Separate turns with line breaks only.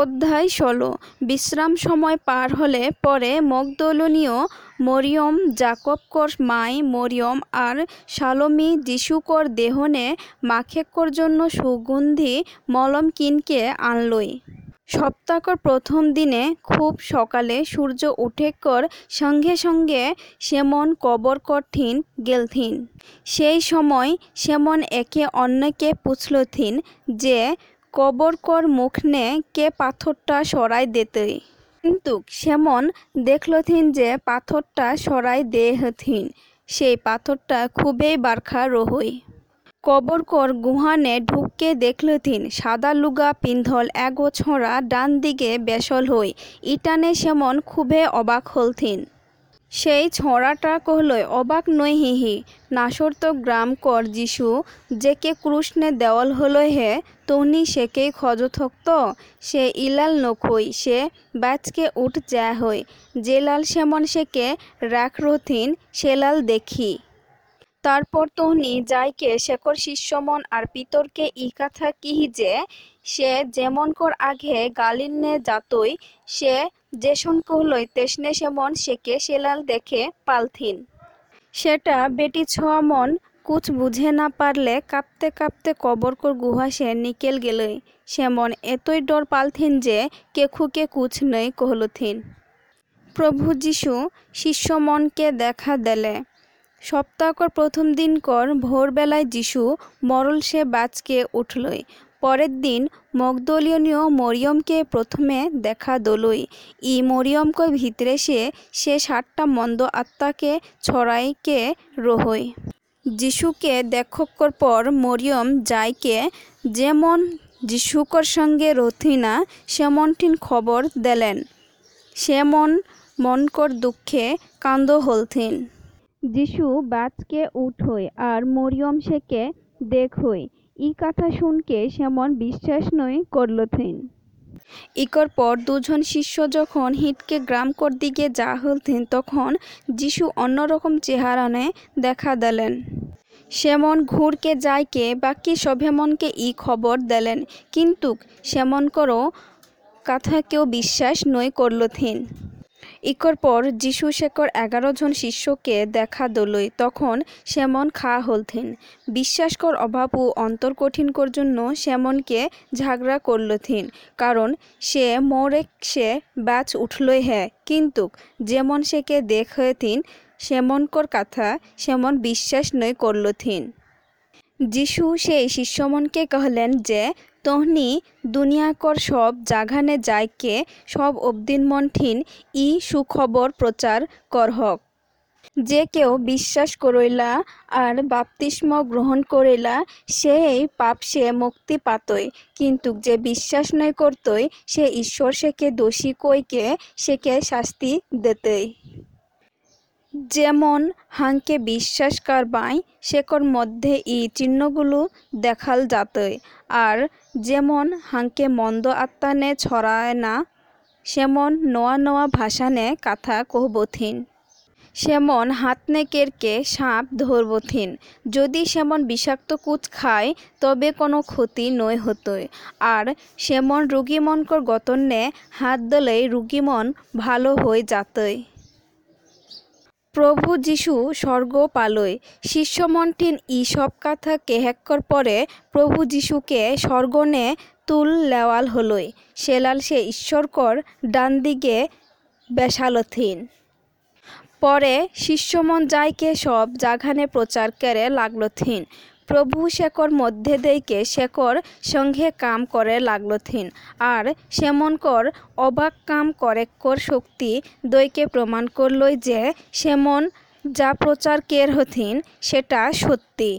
অধ্যায় ষোলো। বিশ্রাম সময় পার হলে পরে মগদলনীয় মরিয়ম, জাকবকর মাই মরিয়ম আর সালোমি যিশুকর দেহনে মাখেক্কর জন্য সুগন্ধি মলম কিনকে আনলই। সপ্তাহকর প্রথম দিনে খুব সকালে সূর্য উঠেকর সঙ্গে সঙ্গে সেমন কবর কঠিন গেলথিন। সেই সময় সেমন একে অন্যকে পুছলথিন যে কবরকর মুখনে কে পাথরটা সরাই দেতে। কিন্তু সেমন দেখলথিন যে পাথরটা সরাই দেহথিন, সেই পাথরটা খুবই বারখা রহই। কবরকর গুহানে ঢুককে দেখলথিন সাদা লুগা পিন্ধল এগো ছোঁড়া ডান দিকে বেসল হই, ইটানে সেমন খুবই অবাক হলথিন। সেই ছড়াটা কহলই অবাক নই হিহি। নাসর তো গ্রাম কর যিশু, যেকে ক্রুশনে দেওয়াল হল হে তহনি সেকেই খজ থকত সে ইলাল নখই, সে ব্যাচকে উঠ যা হই। যে লাল সেমন সেকে রাখ রথিন, সে লাল দেখি। তারপর তহনি যাইকে শেকর শিষ্যমন আর পিতরকে ই কথা কিহি যে সে যেমন কর আগে গালিন্নে যাতই, সে যেসন কহলই তেসনে সেমন সেকে সেলাল দেখে পালথিন। সেটা বেটি ছোয়া মন কুছ বুঝে না পারলে কাঁপতে কাঁপতে কবরকর গুহা সে নিকেল গেলই। সেমন এতই ডর পালথিন যে কেখুকে কুছ নই কহলথিন। প্রভু যিশু শিষ্য শিষ্যমনকে দেখা দেলে। সপ্তাহকর প্রথম দিন দিনকর ভোরবেলায় যিশু মরল সে বাজকে উঠলই। পরের দিন মগদলীয় মরিয়মকে প্রথমে দেখা দলই। ই মরিয়মকে ভিতরে সে সে সাতটা মন্দ আত্মাকে ছড়াইকে রহই। যিশুকে দেখকর পর মরিয়ম যাইকে যেমন যিশুকর সঙ্গে রথিনা সেমনটিন খবর দেলেন। সেমন মনকর দুঃখে কান্দ হলথিন যিশু বাজকে উঠই আর মরিয়ম সেকে দেখই ই কথা শুনকে সেমন বিশ্বাস নই করলথিন ইকর পর দুজন শিষ্য যখন হিটকে গ্রামকর দিকে যা হলথিন তখন যিশু অন্যরকম চেহারা চেহারানে দেখা দিলেন। সেমন ঘুরকে যাইকে বাকি সভেমনকে ই খবর দিলেন, কিন্তু সেমনকরও কথা কেউ বিশ্বাস নই করলথিন ইকর পর যিশু শেখর এগারো জন শিষ্যকে দেখা দলই, তখন সেমন খা হলথিন। বিশ্বাসকর অভাব ও অন্তর কঠিন কর জন্য সেমনকে ঝাগড়া করলথিন, কারণ সে মোরেক সে ব্যাচ উঠলই হ্যাঁ কিন্তু যেমন সেকে দেখেথিন সেমনকর কথা সেমন বিশ্বাস নয় করলথিন। যিশু সেই শিষ্যমনকে কহলেন যে তহনি দুনিয়াকর সব জাঘানে যাইকে সব অবদিন মনঠিন ই সুখবর প্রচার করহক যে কেউ বিশ্বাস করইলা আর বাপতিস্ম গ্রহণ করিলা, সেই পাপ সে মুক্তি পাতই। কিন্তু যে বিশ্বাস নয় করতই, সে ঈশ্বর সেকে দোষী কইকে সেকে শাস্তি দেতই। যেমন হাংকে বিশ্বাস কারবাই সেকর মধ্যে ই চিহ্নগুলো দেখাল যাতই। আর যেমন হাংকে মন্দ আত্মানে ছড়ায় না, সেমন নোয়া নোয়া ভাষানে কথা কহবথিন সেমন হাতনে কেরকে সাপ ধরবথিন যদি সেমন বিষাক্ত কুচ খায়, তবে কোনো ক্ষতি নয় হতই। আর সেমন রুগীমনকর গতন্নে হাত দলেই রুগীমন ভালো হয়ে যাতই। প্রভু যীশু স্বর্গ পালয় শিষ্যমনটিন ই সব কথা কেহেক্কর পরে প্রভু যীশুকে স্বর্গনে তুল লেওয়াল হলই। সেলাল সে ঈশ্বরকর ডান দিকে বেশালথিন। পরে শিষ্যমন যাইকে সব জাঘানে প্রচার করে লাগলথিন। প্রভু শেখর মধ্যে দেইকে শেখর সঙ্গে কাম করে লাগলথিন। আর সেমনকর অবাক কাম করেকর শক্তি দইকে প্রমাণ করলই যে সেমন যা প্রচার কের হথিন সেটা সত্যি।